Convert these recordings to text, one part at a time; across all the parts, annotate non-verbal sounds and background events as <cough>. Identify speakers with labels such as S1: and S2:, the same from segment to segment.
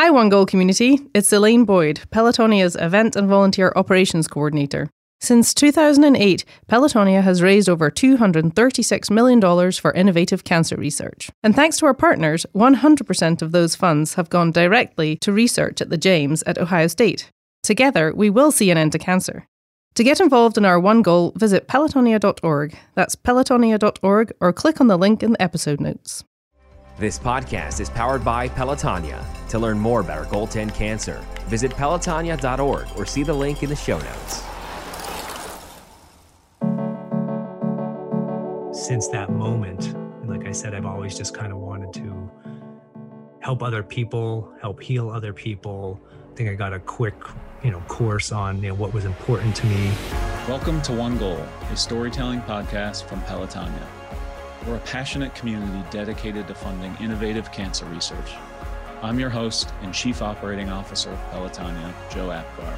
S1: Hi, One Goal community. It's Elaine Boyd, Pelotonia's Event and Volunteer Operations Coordinator. Since 2008, Pelotonia has raised over $236 million for innovative cancer research. And thanks to our partners, 100% of those funds have gone directly to research at the James at Ohio State. Together, we will see an end to cancer. To get involved in our one goal, visit pelotonia.org. That's pelotonia.org or click on the link in the episode notes.
S2: This podcast is powered by Pelotonia. To learn more about our goal to end cancer, visit pelotonia.org or see the link in the show notes.
S3: Since that moment, like I said, I've always just kind of wanted to help other people, help heal other people. I think I got a quick, you know, course on you know what was important to me.
S4: Welcome to One Goal, a storytelling podcast from Pelotonia. We're a passionate community dedicated to funding innovative cancer research. I'm your host and Chief Operating Officer of Pelotonia, Joe Apgar.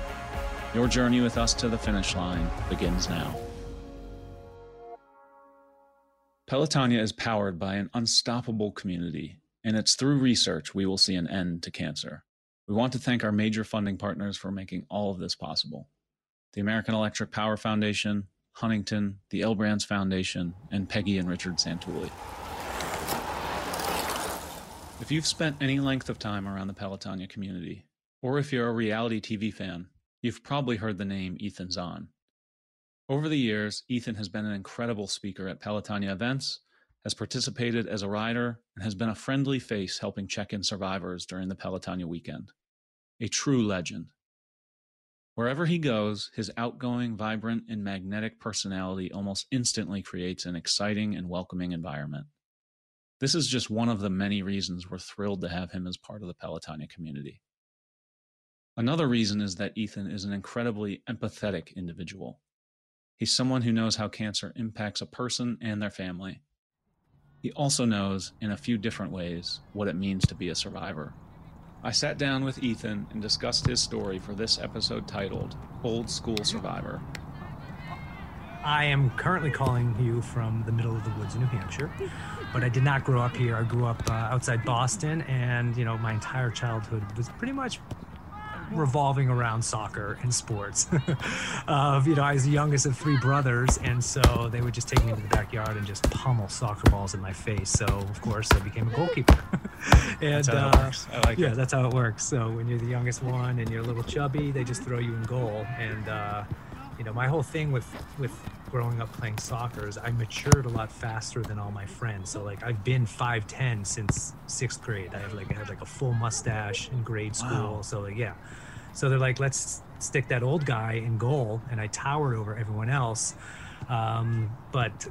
S4: Your journey with us to the finish line begins now. Pelotonia is powered by an unstoppable community, and it's through research we will see an end to cancer. We want to thank our major funding partners for making all of this possible the American Electric Power Foundation, Huntington, the L Brands Foundation, and Peggy and Richard Santulli. If you've spent any length of time around the Pelotonia community, or if you're a reality TV fan, you've probably heard the name Ethan Zohn. Over the years, Ethan has been an incredible speaker at Pelotonia events, has participated as a rider, and has been a friendly face helping check in survivors during the Pelotonia weekend. A true legend. Wherever he goes, his outgoing, vibrant, and magnetic personality almost instantly creates an exciting and welcoming environment. This is just one of the many reasons we're thrilled to have him as part of the Pelotonia community. Another reason is that Ethan is an incredibly empathetic individual. He's someone who knows how cancer impacts a person and their family. He also knows, in a few different ways, what it means to be a survivor. I sat down with Ethan and discussed his story for this episode titled Old School Survivor.
S3: I am currently calling you from the middle of the woods in New Hampshire, but I did not grow up here. I grew up uh, outside Boston, and you know my entire childhood was pretty much revolving around soccer and sports. <laughs> uh, you know, I was the youngest of three brothers, and so they would just take me into the backyard and just pummel soccer balls in my face. So of course I became a goalkeeper. <laughs>
S4: and that's how uh, works. I like
S3: yeah,
S4: it.
S3: that's how it works. So when you're the youngest one and you're a little chubby, they just throw you in goal. And uh, you know, my whole thing with with growing up playing soccer is I matured a lot faster than all my friends. So like I've been 5'10 since sixth grade. I have like I had like a full mustache in grade school. Wow. So like yeah. So they're like, let's stick that old guy in goal, and I towered over everyone else. Um, but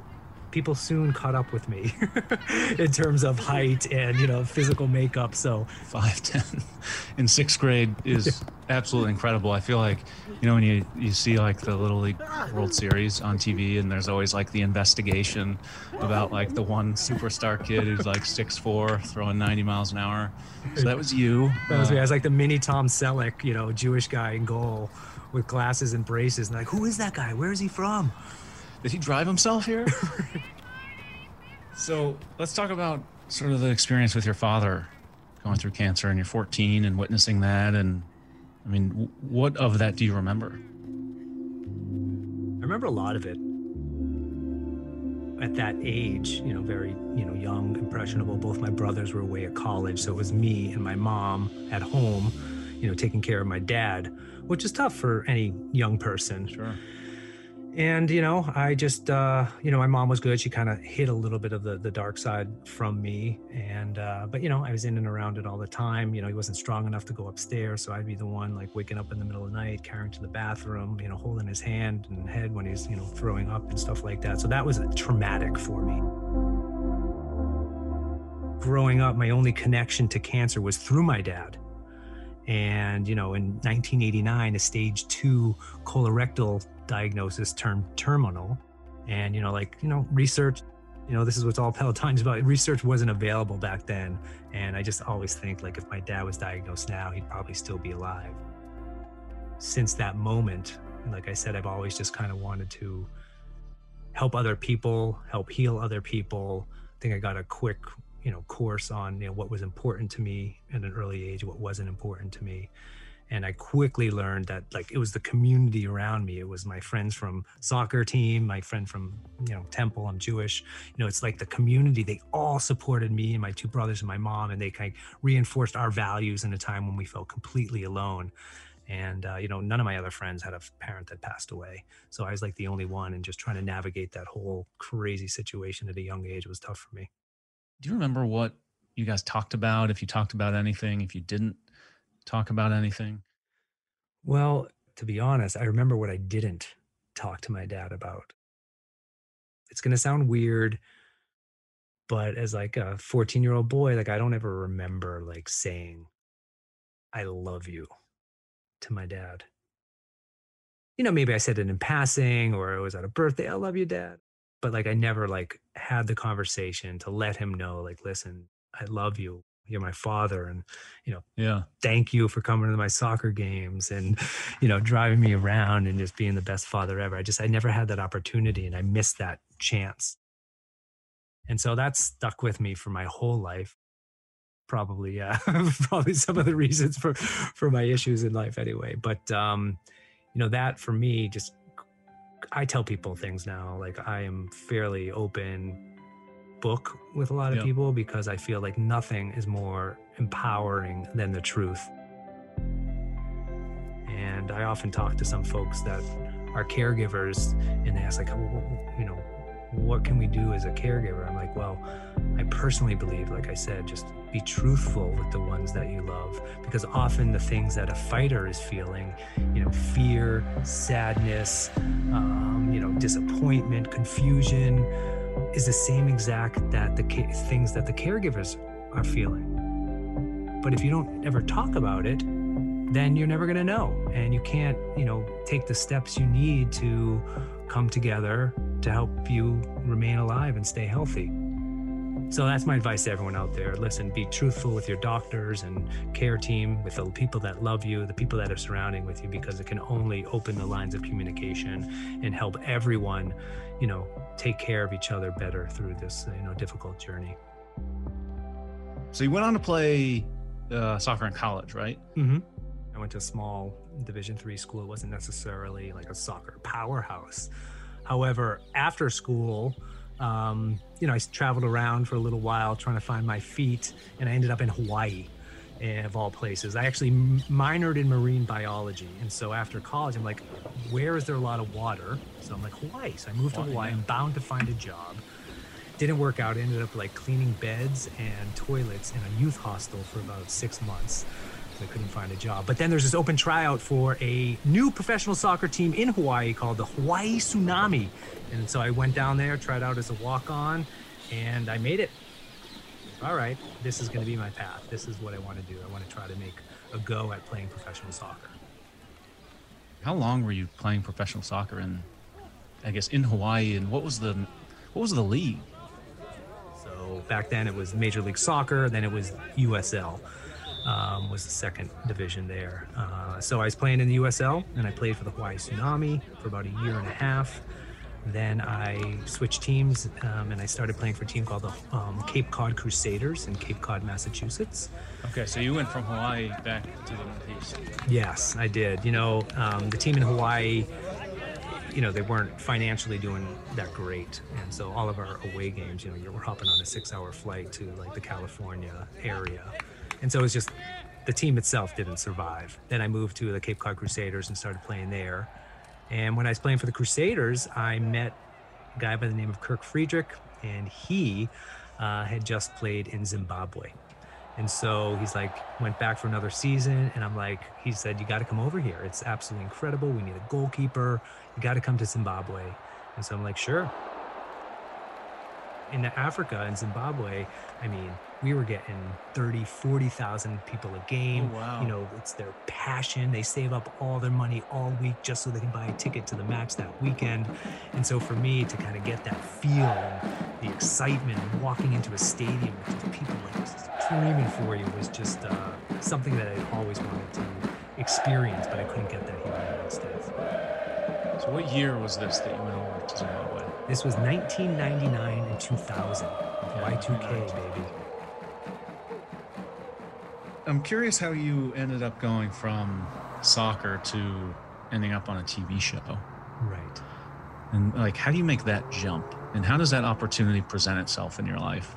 S3: people soon caught up with me <laughs> in terms of height and you know physical makeup so.
S4: 510 <laughs> in sixth grade is absolutely incredible. I feel like you know when you you see like the little league world series on tv and there's always like the investigation about like the one superstar kid who's like six four throwing 90 miles an hour. So that was you
S3: that was uh, me i was like the mini tom selleck you know jewish guy in goal with glasses and braces and like who is that guy? Where is he from
S4: did he drive himself here? <laughs> so let's talk about sort of the experience with your father going through cancer and you're 14 and witnessing that. And I mean, what of that do you remember?
S3: I remember a lot of it. At that age, you know, very, you know, young, impressionable. Both my brothers were away at college, so it was me and my mom at home, you know, taking care of my dad, which is tough for any young person.
S4: Sure
S3: and you know i just uh you know my mom was good. She kind of hid a little bit of the the dark side from me. And uh but you know i was in and around it all the time. You know he wasn't strong enough to go upstairs so i'd be the one like waking up in the middle of the night carrying to the bathroom you know holding his hand and head when he's you know throwing up and stuff like that. So that was traumatic for me. Growing up my only connection to cancer was through my dad. And you know in 1989 a stage two colorectal diagnosis turned terminal. And you know like you know research you know this is what's all peloton's <laughs> about research wasn't available back then. And i just always think like if my dad was diagnosed now he'd probably still be alive. Since that moment like i said i've always just kind of wanted to help other people help heal other people. I think i got a quick you know course on you know what was important to me at an early age what wasn't important to me and i quickly learned that like it was the community around me. It was my friends from soccer team my friend from you know temple i'm jewish. You know it's like the community they all supported me and my two brothers and my mom and they kind of reinforced our values in a time when we felt completely alone. And uh, you know none of my other friends had a parent that passed away. So i was like the only one and just trying to navigate that whole crazy situation at a young age was tough for me.
S4: Do you remember what you guys talked about if you talked about anything? If you didn't talk about anything
S3: well to be honest i remember what i didn't talk to my dad about it's going to sound weird but as like a 14 year old boy like i don't ever remember like saying i love you to my dad. You know, maybe I said it in passing or it was at a birthday, I love you, dad. But like I never like had the conversation to let him know, like, listen, I love you. You're my father. And, you know,
S4: yeah,
S3: thank you for coming to my soccer games and, you know, driving me around and just being the best father ever. I just I never had that opportunity and I missed that chance. And so that stuck with me for my whole life probably yeah <laughs> probably some of the reasons for for my issues in life anyway but um you know that for me just i tell people things now like i am fairly open book with a lot of yep. people because i feel like nothing is more empowering than the truth. And i often talk to some folks that are caregivers and they ask like you know what can we do as a caregiver? I'm like well i personally believe like i said just be truthful with the ones that you love. Because often the things that a fighter is feeling you know fear sadness um, you know disappointment confusion is the same exact that the ca- things that the caregivers are feeling. But if you don't ever talk about it then you're never going to know. And you can't you know take the steps you need to come together to help you remain alive and stay healthy so that's my advice to everyone out there. Listen, be truthful with your doctors and care team, with the people that love you, the people that are surrounding with you, because it can only open the lines of communication and help everyone, you know, take care of each other better through this, you know, difficult journey.
S4: So you went on to play uh, soccer in college, right?
S3: Mm-hmm. I went to a small Division three school. It wasn't necessarily like a soccer powerhouse. However, after school, um, you know, I traveled around for a little while trying to find my feet, and I ended up in Hawaii, eh, of all places. I actually minored in marine biology, and so after college, I'm like, where is there a lot of water? So I'm like, Hawaii. So I moved to Hawaii. I'm bound to find a job. Didn't work out. I ended up like cleaning beds and toilets in a youth hostel for about six months. I couldn't find a job. But then there's this open tryout for a new professional soccer team in Hawaii called the Hawaii Tsunami. And so I went down there, tried out as a walk on, and I made it. All right, this is going to be my path. This is what I want to do. I want to try to make a go at playing professional soccer.
S4: How long were you playing professional soccer in, I guess, in Hawaii? And what was the, what was the league?
S3: So back then it was Major League Soccer. Then it was USL um, was the second division there. Uh, so I was playing in the USL, and I played for the Hawaii Tsunami for about a year and a half. Then I switched teams, um, and I started playing for a team called the um, Cape Cod Crusaders in Cape Cod, Massachusetts.
S4: Okay, so you went from Hawaii back to the Northeast.
S3: Yes, I did. You know, um, the team in Hawaii you know they weren't financially doing that great and so all of our away games you know you we're hopping on a six hour flight to like the california area and so it was just the team itself didn't survive. Then I moved to the Cape Cod Crusaders and started playing there. And when I was playing for the Crusaders, I met a guy by the name of Kirk Friedrich, and he uh, had just played in Zimbabwe. And so he's like, went back for another season. And I'm like, he said, You got to come over here. It's absolutely incredible. We need a goalkeeper. You got to come to Zimbabwe. And so I'm like, Sure. In Africa, in Zimbabwe, I mean, we were getting 30 40,000 people a game.
S4: Oh, wow.
S3: you know it's their passion. They save up all their money all week just so they can buy a ticket to the match that weekend. And so for me to kind of get that feel and the excitement and walking into a stadium with just people like screaming for you was just uh, something that I always wanted to experience but I couldn't get that here in the United States.
S4: So what year was this that you went over to Zimbabwe
S3: this was 1999 and 2000 Y2K baby
S4: I'm curious how you ended up going from soccer to ending up on a TV show.
S3: Right.
S4: And like, how do you make that jump? And how does that opportunity present itself in your life?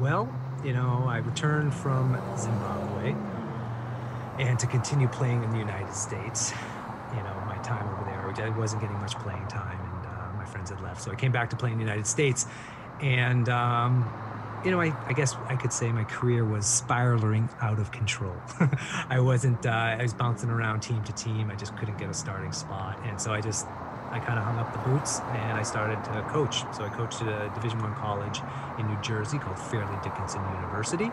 S3: Well, you know, I returned from Zimbabwe and to continue playing in the United States. You know, my time over there, I wasn't getting much playing time, and my friends had left. So I came back to play in the United States. And, um, you know, I, I, guess I could say my career was spiraling out of control. <laughs> I wasn't, uh, I was bouncing around team to team. I just couldn't get a starting spot. And so I just I kind of hung up the boots and I started to coach. So I coached at a Division One college in New Jersey called Fairleigh Dickinson University.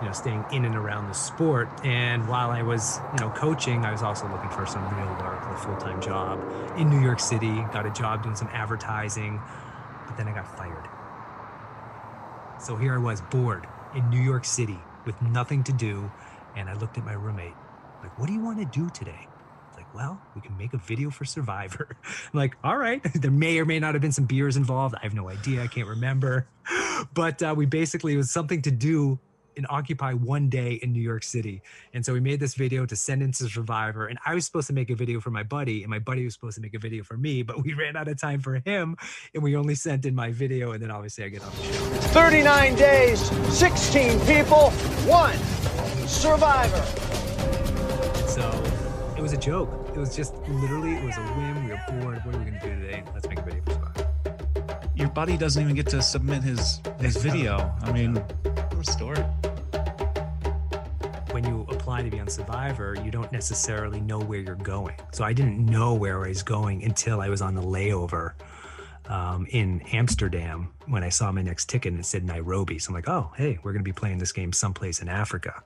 S3: You know, staying in and around the sport. And while I was, you know, coaching, I was also looking for some real work, a full-time job in New York City. Got a job doing some advertising, but then I got fired. So here I was, bored in New York City with nothing to do, and I looked at my roommate, like, "What do you want to do today?" Like, well, we can make a video for Survivor. I'm <laughs> like, all right. <laughs> there may or may not have been some beers involved. I have no idea. I can't remember. <laughs> But uh, we basically, it was something to do and occupy one day in New York City. And so we made this video to send in into Survivor. And I was supposed to make a video for my buddy, and my buddy was supposed to make a video for me, but we ran out of time for him. And we only sent in my video. And then obviously I get on the show.
S5: 39 days, 16 people, one Survivor.
S3: So it was a joke. It was just literally, it was a whim. We were bored. What are we going to do today? Let's make a video for Spot.
S4: Your buddy doesn't even get to submit his his video. I mean, what story.
S3: Apply to be on Survivor, you don't necessarily know where you're going. So I didn't know where I was going until I was on the layover um, in Amsterdam when I saw my next ticket and it said Nairobi. So I'm like, oh, hey, we're going to be playing this game someplace in Africa.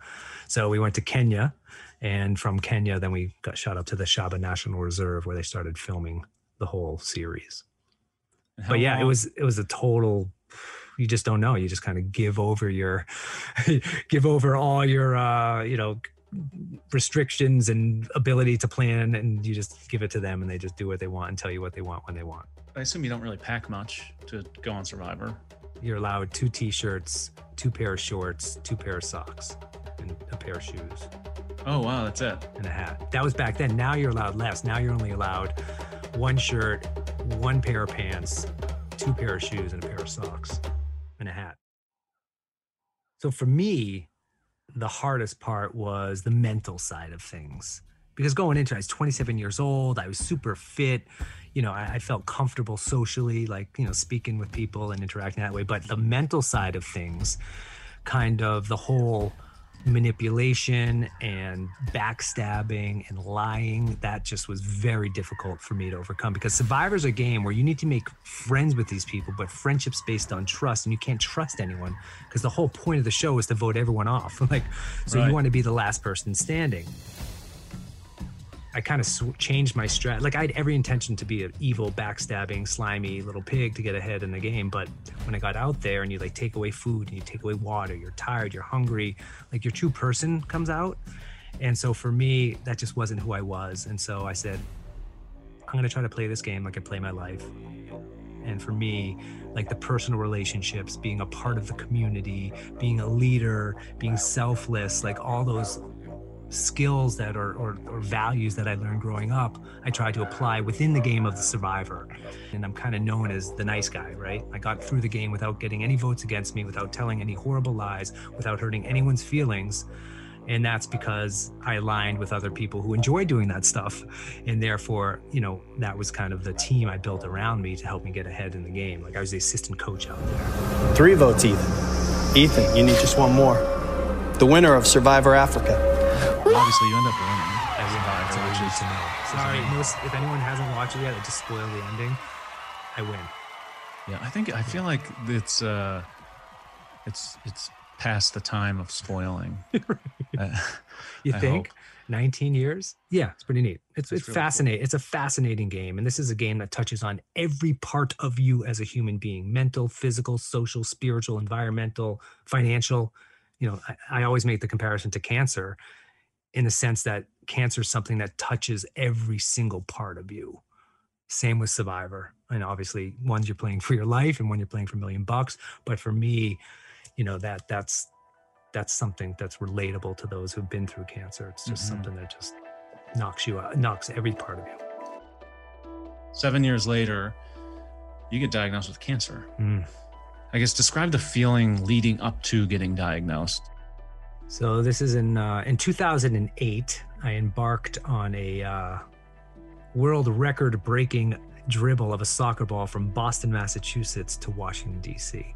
S3: So we went to Kenya and from Kenya, then we got shot up to the Shaba National Reserve where they started filming the whole series. But yeah, long? it was it was a total you just don't know. You just kind of give over your <laughs> give over all your uh, you know restrictions and ability to plan and you just give it to them and they just do what they want and tell you what they want when they want.
S4: I assume you don't really pack much to go on Survivor.
S3: You're allowed two t-shirts, two pair of shorts, two pair of socks, and a pair of shoes.
S4: Oh wow, that's it.
S3: And a hat. That was back then. Now you're allowed less. Now you're only allowed one shirt, one pair of pants, two pair of shoes, and a pair of socks, and a hat. So for me, the hardest part was the mental side of things. Because going into it, I was 27 years old. I was super fit. You know, I, I felt comfortable socially, like, you know, speaking with people and interacting that way. But the mental side of things, kind of the whole manipulation and backstabbing and lying that just was very difficult for me to overcome. Because survivor's a game where you need to make friends with these people but friendships based on trust and you can't trust anyone because the whole point of the show is to vote everyone off. <laughs> Like so right. you want to be the last person standing I kind of sw- changed my strat. Like I had every intention to be an evil, backstabbing, slimy little pig to get ahead in the game. But when I got out there and you like take away food and you take away water, you're tired, you're hungry, like your true person comes out. And so for me, that just wasn't who I was. And so I said, I'm going to try to play this game like I play my life. And for me, like the personal relationships, being a part of the community, being a leader, being selfless, like all those skills that are or, or values that I learned growing up, I try to apply within the game of the survivor. And I'm kind of known as the nice guy, right? I got through the game without getting any votes against me, without telling any horrible lies, without hurting anyone's feelings. And that's because I aligned with other people who enjoy doing that stuff. And therefore, you know, that was kind of the team I built around me to help me get ahead in the game. Like I was the assistant coach out there.
S5: Three votes, Ethan. Ethan, you need just one more. The winner of Survivor Africa
S4: obviously you end up winning.
S3: to know. Sorry, most, if anyone hasn't watched it yet, I just spoil the ending. I win.
S4: Yeah, I think I feel like it's uh, it's it's past the time of spoiling. <laughs>
S3: uh, you I think? Hope. 19 years yeah it's pretty neat it's, it's, it's really fascinating cool. it's a fascinating game and this is a game that touches on every part of you as a human being mental physical social spiritual environmental financial you know I, I always make the comparison to cancer in the sense that cancer is something that touches every single part of you. Same with Survivor. And obviously, ones you're playing for your life and one you're playing for a million bucks. But for me, you know, that that's that's something that's relatable to those who've been through cancer. It's just
S4: Mhm.
S3: something that just knocks you out, knocks every part of you.
S4: Seven years later, you get diagnosed with cancer.
S3: Mm.
S4: I guess describe the feeling leading up to getting diagnosed.
S3: So this is in uh, in 2008. I embarked on a uh, world record-breaking dribble of a soccer ball from Boston, Massachusetts, to Washington D.C.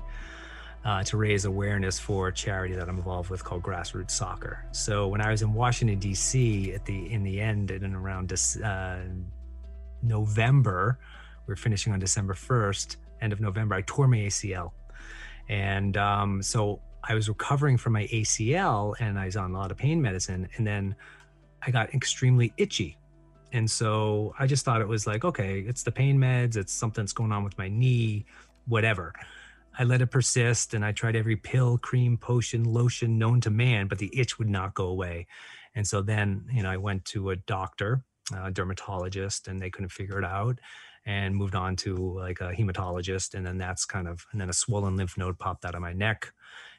S3: Uh, to raise awareness for a charity that I'm involved with called Grassroots Soccer. So when I was in Washington D.C. at the in the end and around uh, November, we are finishing on December 1st, end of November, I tore my ACL. And um, so I was recovering from my ACL and I was on a lot of pain medicine. And then I got extremely itchy. And so I just thought it was like, okay, it's the pain meds, it's something that's going on with my knee, whatever. I let it persist and I tried every pill, cream, potion, lotion known to man, but the itch would not go away. And so then, you know, I went to a doctor, a dermatologist, and they couldn't figure it out and moved on to like a hematologist. And then that's kind of, and then a swollen lymph node popped out of my neck.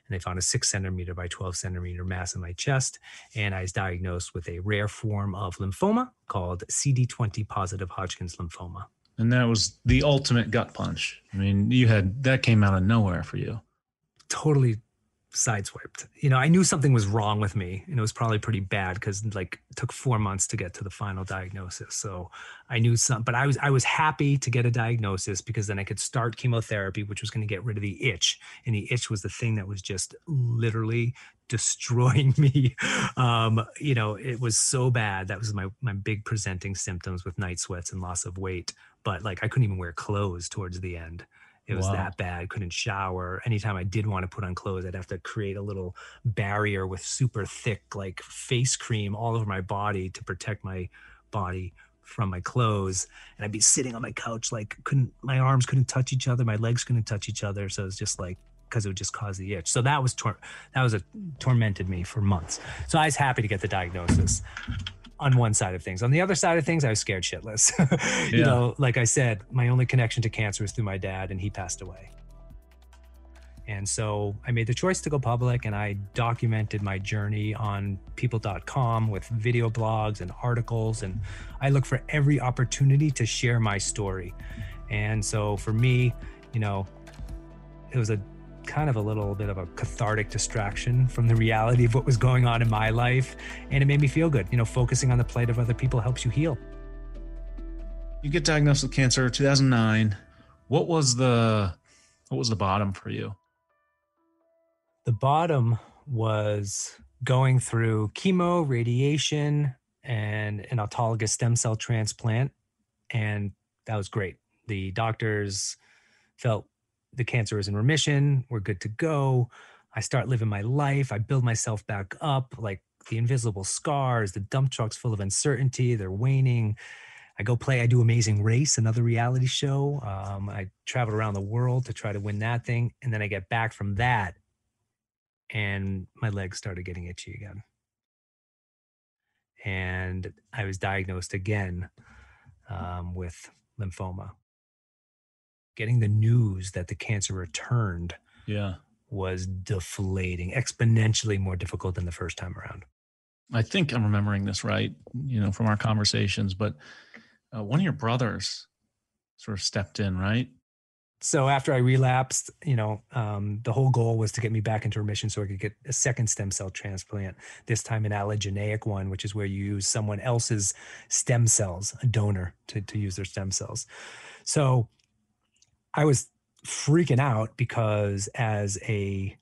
S3: And they found a six centimeter by 12 centimeter mass in my chest. And I was diagnosed with a rare form of lymphoma called CD20 positive Hodgkin's lymphoma.
S4: And that was the ultimate gut punch. I mean, you had that came out of nowhere for you.
S3: Totally sideswiped. You know, I knew something was wrong with me and it was probably pretty bad because like took four months to get to the final diagnosis. So I knew some, but I was I was happy to get a diagnosis because then I could start chemotherapy, which was going to get rid of the itch. And the itch was the thing that was just literally destroying <laughs> me. Um, you know, it was so bad. That was my my big presenting symptoms with night sweats and loss of weight. But like I couldn't even wear clothes towards the end. It was
S4: Wow.
S3: that bad. Couldn't shower. Anytime I did want to put on clothes, I'd have to create a little barrier with super thick, like face cream all over my body to protect my body from my clothes. And I'd be sitting on my couch, like couldn't my arms couldn't touch each other, my legs couldn't touch each other. So it was just like because it would just cause the itch. So that was tor- that was a tormented me for months. So I was happy to get the diagnosis on one side of things. On the other side of things, I was scared shitless. <laughs> you
S4: Yeah.
S3: know, like I said, my only connection to cancer was through my dad, and he passed away. And so I made the choice to go public and I documented my journey on people.com with video blogs and articles. And I look for every opportunity to share my story. And so for me, you know, it was a kind of a little bit of a cathartic distraction from the reality of what was going on in my life. And it made me feel good. You know, focusing on the plight of other people helps you heal.
S4: You get diagnosed with cancer 2009. What was the what was the bottom for you?
S3: The bottom was going through chemo, radiation, and an autologous stem cell transplant. And that was great. The doctors felt the cancer was in remission. We're good to go. I start living my life. I build myself back up like the invisible scars, the dump trucks full of uncertainty. They're waning. I go play. I do Amazing Race, another reality show. Um, I travel around the world to try to win that thing. And then I get back from that and my legs started getting itchy again. And I was diagnosed again um, with lymphoma. Getting the news that the cancer returned
S4: Yeah.
S3: was deflating, exponentially more difficult than the first time around.
S4: I think I'm remembering this right, you know, from our conversations, but uh, one of your brothers sort of stepped in, right?
S3: So after I relapsed, you know, um, the whole goal was to get me back into remission so I could get a second stem cell transplant, this time an allogeneic one, which is where you use someone else's stem cells, a donor, to, to use their stem cells. So I was freaking out because as a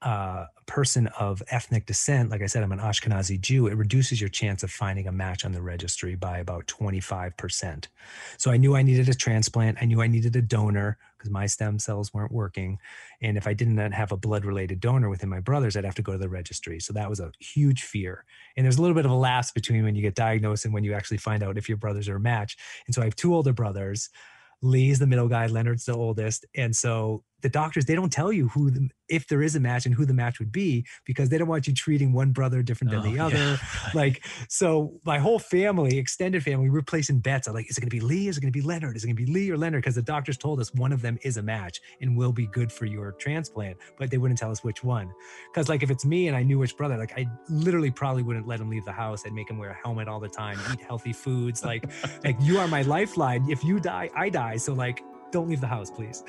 S3: uh, person of ethnic descent, like I said, I'm an Ashkenazi Jew, it reduces your chance of finding a match on the registry by about 25%. So I knew I needed a transplant. I knew I needed a donor because my stem cells weren't working. And if I didn't have a blood related donor within my brothers, I'd have to go to the registry. So that was a huge fear. And there's a little bit of a lapse between when you get diagnosed and when you actually find out if your brothers are a match. And so I have two older brothers. Lee's the middle guy, Leonard's the oldest. And so the doctors they don't tell you who the, if there is a match and who the match would be because they don't want you treating one brother different than
S4: Oh,
S3: the
S4: yeah.
S3: other. <laughs> like so my whole family extended family we're placing bets. I'm like is it going to be lee? Is it going to be leonard? Is it going to be lee or leonard? Because the doctors told us one of them is a match and will be good for your transplant but they wouldn't tell us which one. Because like if it's me and i knew which brother like i literally probably wouldn't let him leave the house i'd make him wear a helmet all the time eat healthy foods. Like like you are my lifeline. If you die i die. So like don't leave the house please.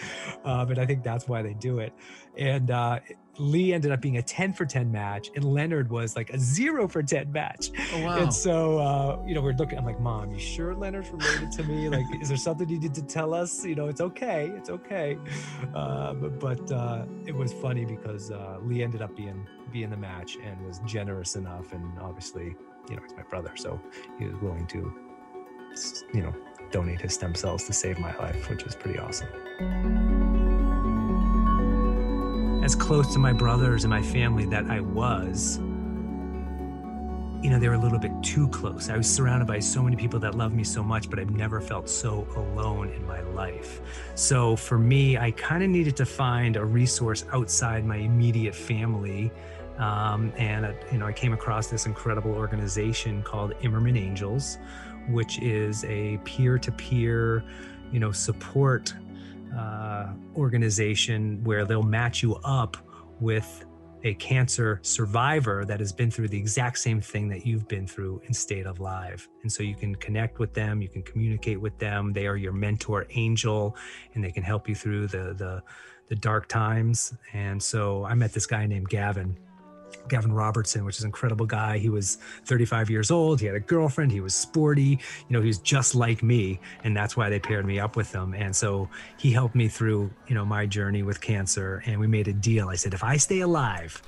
S3: Uh, but i think that's why they do it. And uh, lee ended up being a 10 for 10 match and leonard was like a 0 for 10 match.
S4: Oh wow.
S3: and so uh, you know we're looking i'm like mom you sure leonard's related to me? Like is there something you need to tell us? You know it's okay it's okay. Uh, but, but uh, it was funny because uh, lee ended up being being the match and was generous enough. And obviously you know he's my brother so he was willing to you know donate his stem cells to save my life which is pretty awesome as close to my brothers and my family that i was you know, they were a little bit too close. I was surrounded by so many people that love me so much, but I've never felt so alone in my life. So for me, I kind of needed to find a resource outside my immediate family. Um, and, uh, you know, I came across this incredible organization called Imerman Angels, which is a peer to peer, you know, support uh, organization where they'll match you up with a cancer survivor that has been through the exact same thing that you've been through and stayed alive. And so you can connect with them, you can communicate with them. They are your mentor angel and they can help you through the the the dark times. And so I met this guy named Gavin. Gavin Robertson, which is an incredible guy. He was 35 years old. He had a girlfriend. He was sporty. You know, he was just like me, and that's why they paired me up with him. And so he helped me through, you know, my journey with cancer. And we made a deal. I said, if I stay alive,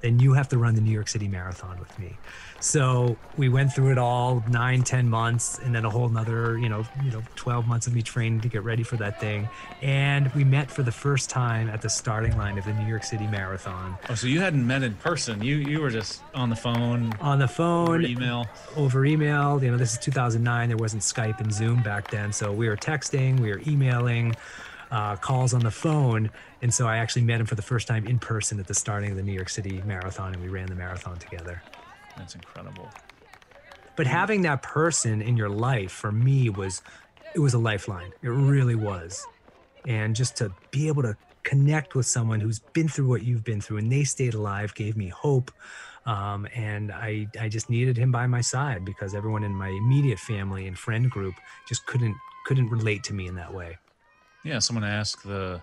S3: then you have to run the New York City Marathon with me. So we went through it all nine, ten months, and then a whole nother, you know, you know, 12 months of me training to get ready for that thing. And we met for the first time at the starting line of the New York City Marathon
S4: oh, so you hadn't met in person. You you were just on the phone,
S3: on the phone,
S4: email.
S3: over email. You know, this is 2009. There wasn't Skype and Zoom back then. So we were texting, we were emailing, uh, calls on the phone. And so I actually met him for the first time in person at the starting of the New York City Marathon, and we ran the marathon together.
S4: That's incredible.
S3: But having that person in your life for me was, it was a lifeline. It really was. And just to be able to connect with someone who's been through what you've been through and they stayed alive gave me hope. Um, and I, I just needed him by my side because everyone in my immediate family and friend group just couldn't couldn't relate to me in that way.
S4: Yeah, someone asked the,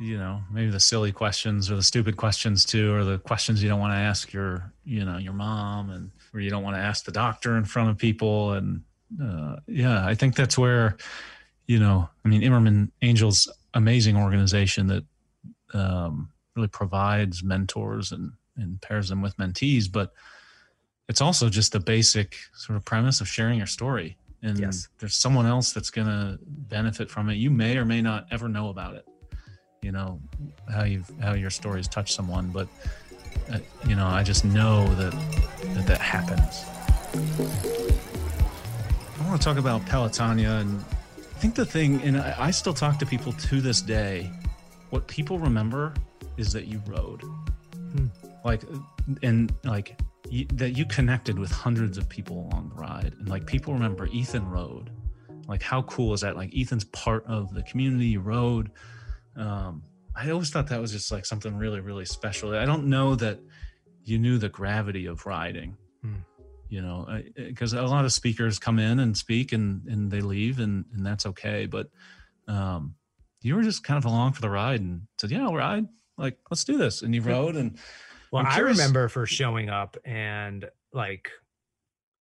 S4: you know, maybe the silly questions or the stupid questions too, or the questions you don't want to ask your, you know, your mom, and or you don't want to ask the doctor in front of people, and uh, yeah, I think that's where, you know, I mean, Imerman Angels, amazing organization that um, really provides mentors and and pairs them with mentees, but it's also just the basic sort of premise of sharing your story. And
S3: Yes.
S4: there's someone else that's going to benefit from it. You may or may not ever know about it you know how you how your stories touch someone but uh, you know i just know that that, that happens. I want to talk about pelotonia and i think the thing and I, I still talk to people to this day what people remember is that you rode. Like and like you, that you connected with hundreds of people along the ride and like people remember ethan rode. Like how cool is that? Like ethan's part of the community you rode um i always thought that was just like something really really special. I don't know that you knew the gravity of riding
S3: Hmm.
S4: you know because a lot of speakers come in and speak and and they leave and and that's okay but um you were just kind of along for the ride and said yeah i'll ride. Like let's do this. And you rode and
S3: Well, I remember for showing up and like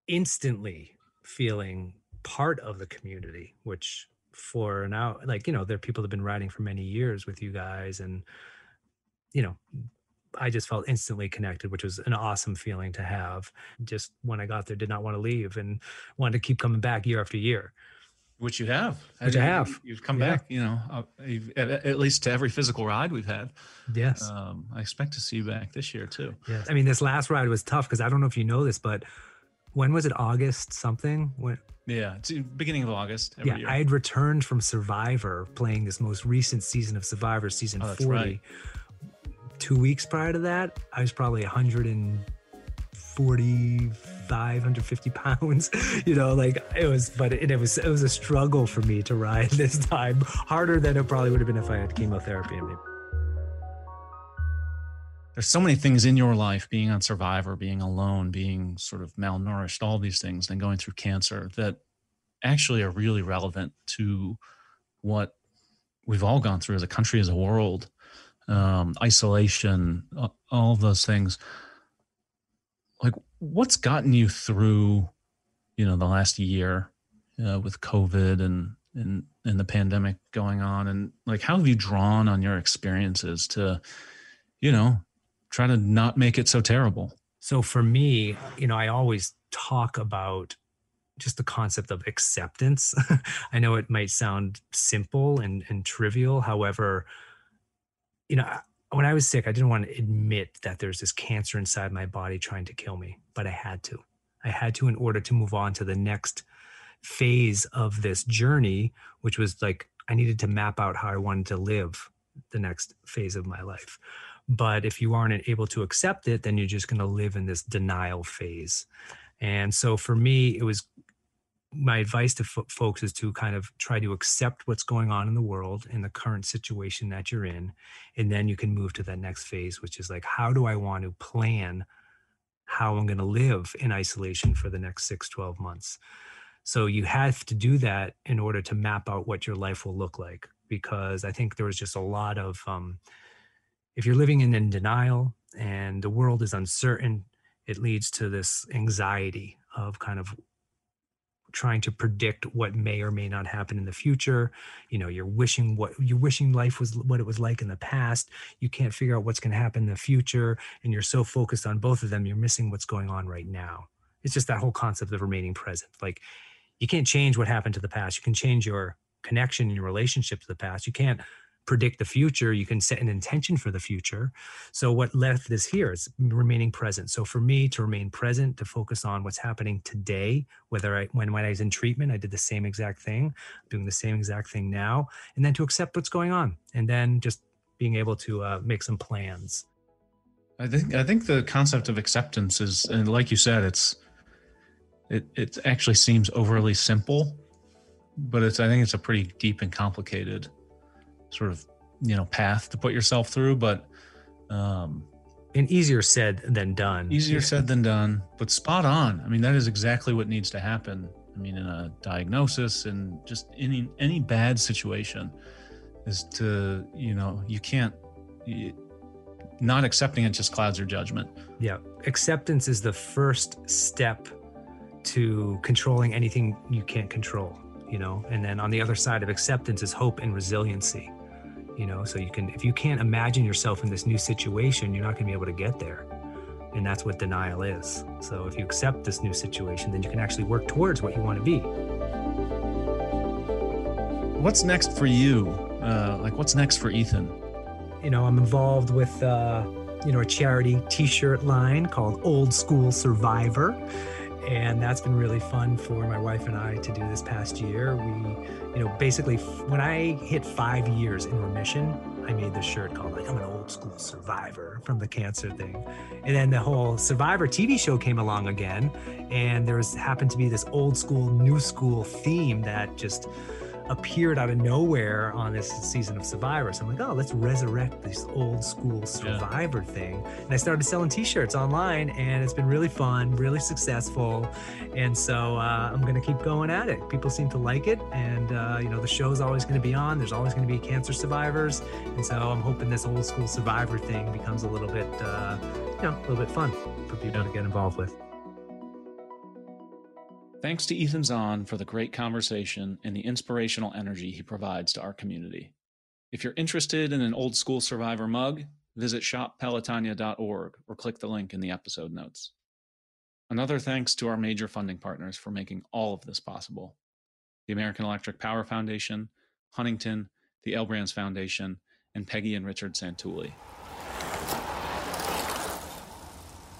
S3: instantly feeling part of the community, which for now, like, you know, there are people that have been riding for many years with you guys. And, you know, I just felt instantly connected, which was an awesome feeling to have. Just when I got there, did not want to leave and wanted to keep coming back year after year.
S4: Which you have.
S3: Which I
S4: You-
S3: have.
S4: You've come
S3: Yeah.
S4: back, you know, uh, at, at least to every physical ride we've had.
S3: Yes.
S4: Um, I expect to see you back this year too.
S3: Yes. I mean, this last ride was tough because I don't know if you know this, but when was it? August something? When?
S4: Yeah, it's beginning of August.
S3: yeah,
S4: year.
S3: I had returned from Survivor, playing this most recent season of Survivor, season
S4: Oh,
S3: 40.
S4: right.
S3: Two weeks prior to that, I was probably 145, 150 pounds. <laughs> You know, like it was, but it, it was it was a struggle for me to ride <laughs> this time, harder than it probably would have been if I had chemotherapy. in me.
S4: There's so many things in your life, being on Survivor, being alone, being sort of malnourished, all these things, and going through cancer that actually are really relevant to what we've all gone through as a country, as a world. Um, isolation, all those things. Like, what's gotten you through, you know, the last year uh, with COVID and and and the pandemic going on, and like, how have you drawn on your experiences to, you know, try to not make it so terrible?
S3: So for me, you know, I always talk about just the concept of acceptance. <laughs> I know it might sound simple and, and trivial. However, you know, when I was sick, I didn't want to admit that there's this cancer inside my body trying to kill me, but I had to. I had to in order to move on to the next phase of this journey, which was like I needed to map out how I wanted to live the next phase of my life. But if you aren't able to accept it, then you're just going to live in this denial phase. And so for me, it was my advice to fo- folks is to kind of try to accept what's going on in the world in the current situation that you're in. And then you can move to that next phase, which is like, how do I want to plan how I'm going to live in isolation for the next six, 12 months? So you have to do that in order to map out what your life will look like. Because I think there was just a lot of, um, if you're living in, in denial and the world is uncertain, it leads to this anxiety of kind of trying to predict what may or may not happen in the future. You know you're wishing what you're wishing life was what it was like in the past. You can't figure out what's going to happen in the future and you're so focused on both of them you're missing what's going on right now. It's just that whole concept of remaining present. Like you can't change what happened to the past. You can change your connection and your relationship to the past. You can't predict the future you can set an intention for the future. So what left is here is remaining present. So for me to remain present to focus on what's happening today whether i when, when i was in treatment i did the same exact thing doing the same exact thing now and then to accept what's going on and then just being able to uh, make some plans.
S4: I think I think the concept of acceptance is, and like you said, it's it it actually seems overly simple, but it's I think it's a pretty deep and complicated sort of you know path to put yourself through. But um,
S3: and easier said than done
S4: easier said than done, but spot on. I mean, that is exactly what needs to happen. I mean, in a diagnosis and just any any bad situation, is to you know you can't. You, not accepting it just clouds your judgment.
S3: Yeah. Acceptance is the first step to controlling anything you can't control, you know? And then on the other side of acceptance is hope and resiliency, you know? So you can, if you can't imagine yourself in this new situation, you're not going to be able to get there. And that's what denial is. So if you accept this new situation, then you can actually work towards what you want to be.
S4: What's next for you? Uh, like, what's next for Ethan?
S3: you know, I'm involved with, uh, you know, a charity T-shirt line called Old School Survivor, and that's been really fun for my wife and I to do this past year. We, you know, basically when I hit five years in remission, I made this shirt called like I'm an old school survivor from the cancer thing, and then the whole Survivor TV show came along again, and there was happened to be this old school new school theme that just appeared out of nowhere on this season of Survivor. So I'm like, oh, let's resurrect this old school Survivor thing. And I started selling T-shirts online, and it's been really fun, really successful. And so uh, I'm going to keep going at it. People seem to like it, and uh, you know, the show's always going to be on. There's always going to be cancer survivors, and so I'm hoping this old school Survivor thing becomes a little bit, uh, you know, a little bit fun for people to get involved with.
S4: Thanks to Ethan Zohn for the great conversation and the inspirational energy he provides to our community. If you're interested in an old school survivor mug, visit shoppelotonia.org or click the link in the episode notes. Another thanks to our major funding partners for making all of this possible the American Electric Power Foundation, Huntington, the L Brands Foundation, and Peggy and Richard Santulli.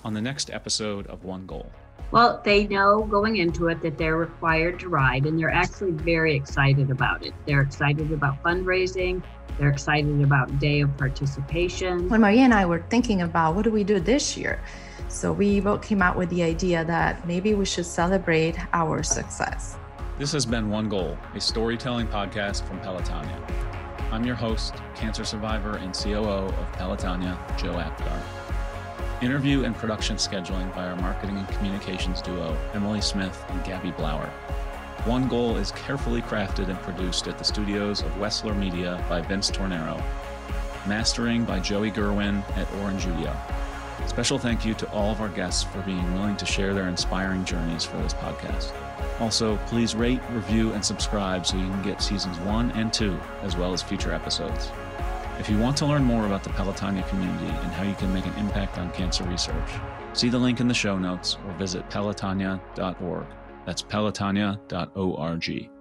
S4: on the next episode of One Goal.
S6: Well, they know going into it that they're required to ride, and they're actually very excited about it. They're excited about fundraising. They're excited about day of participation.
S7: When Maria and I were thinking about what do we do this year, so we both came out with the idea that maybe we should celebrate our success.
S4: This has been One Goal, a storytelling podcast from Pelotonia. I'm your host, cancer survivor and COO of Pelotonia, Joe Apgar. Interview and production scheduling by our marketing and communications duo, Emily Smith and Gabby Blauer. One Goal is carefully crafted and produced at the studios of Wessler Media by Vince Tornero. Mastering by Joey Gerwin at Orangeudio. Special thank you to all of our guests for being willing to share their inspiring journeys for this podcast. Also, please rate, review, and subscribe so you can get seasons one and two, as well as future episodes. If you want to learn more about the Pelotonia community and how you can make an impact on cancer research, see the link in the show notes or visit pelotonia.org. That's pelotonia.org.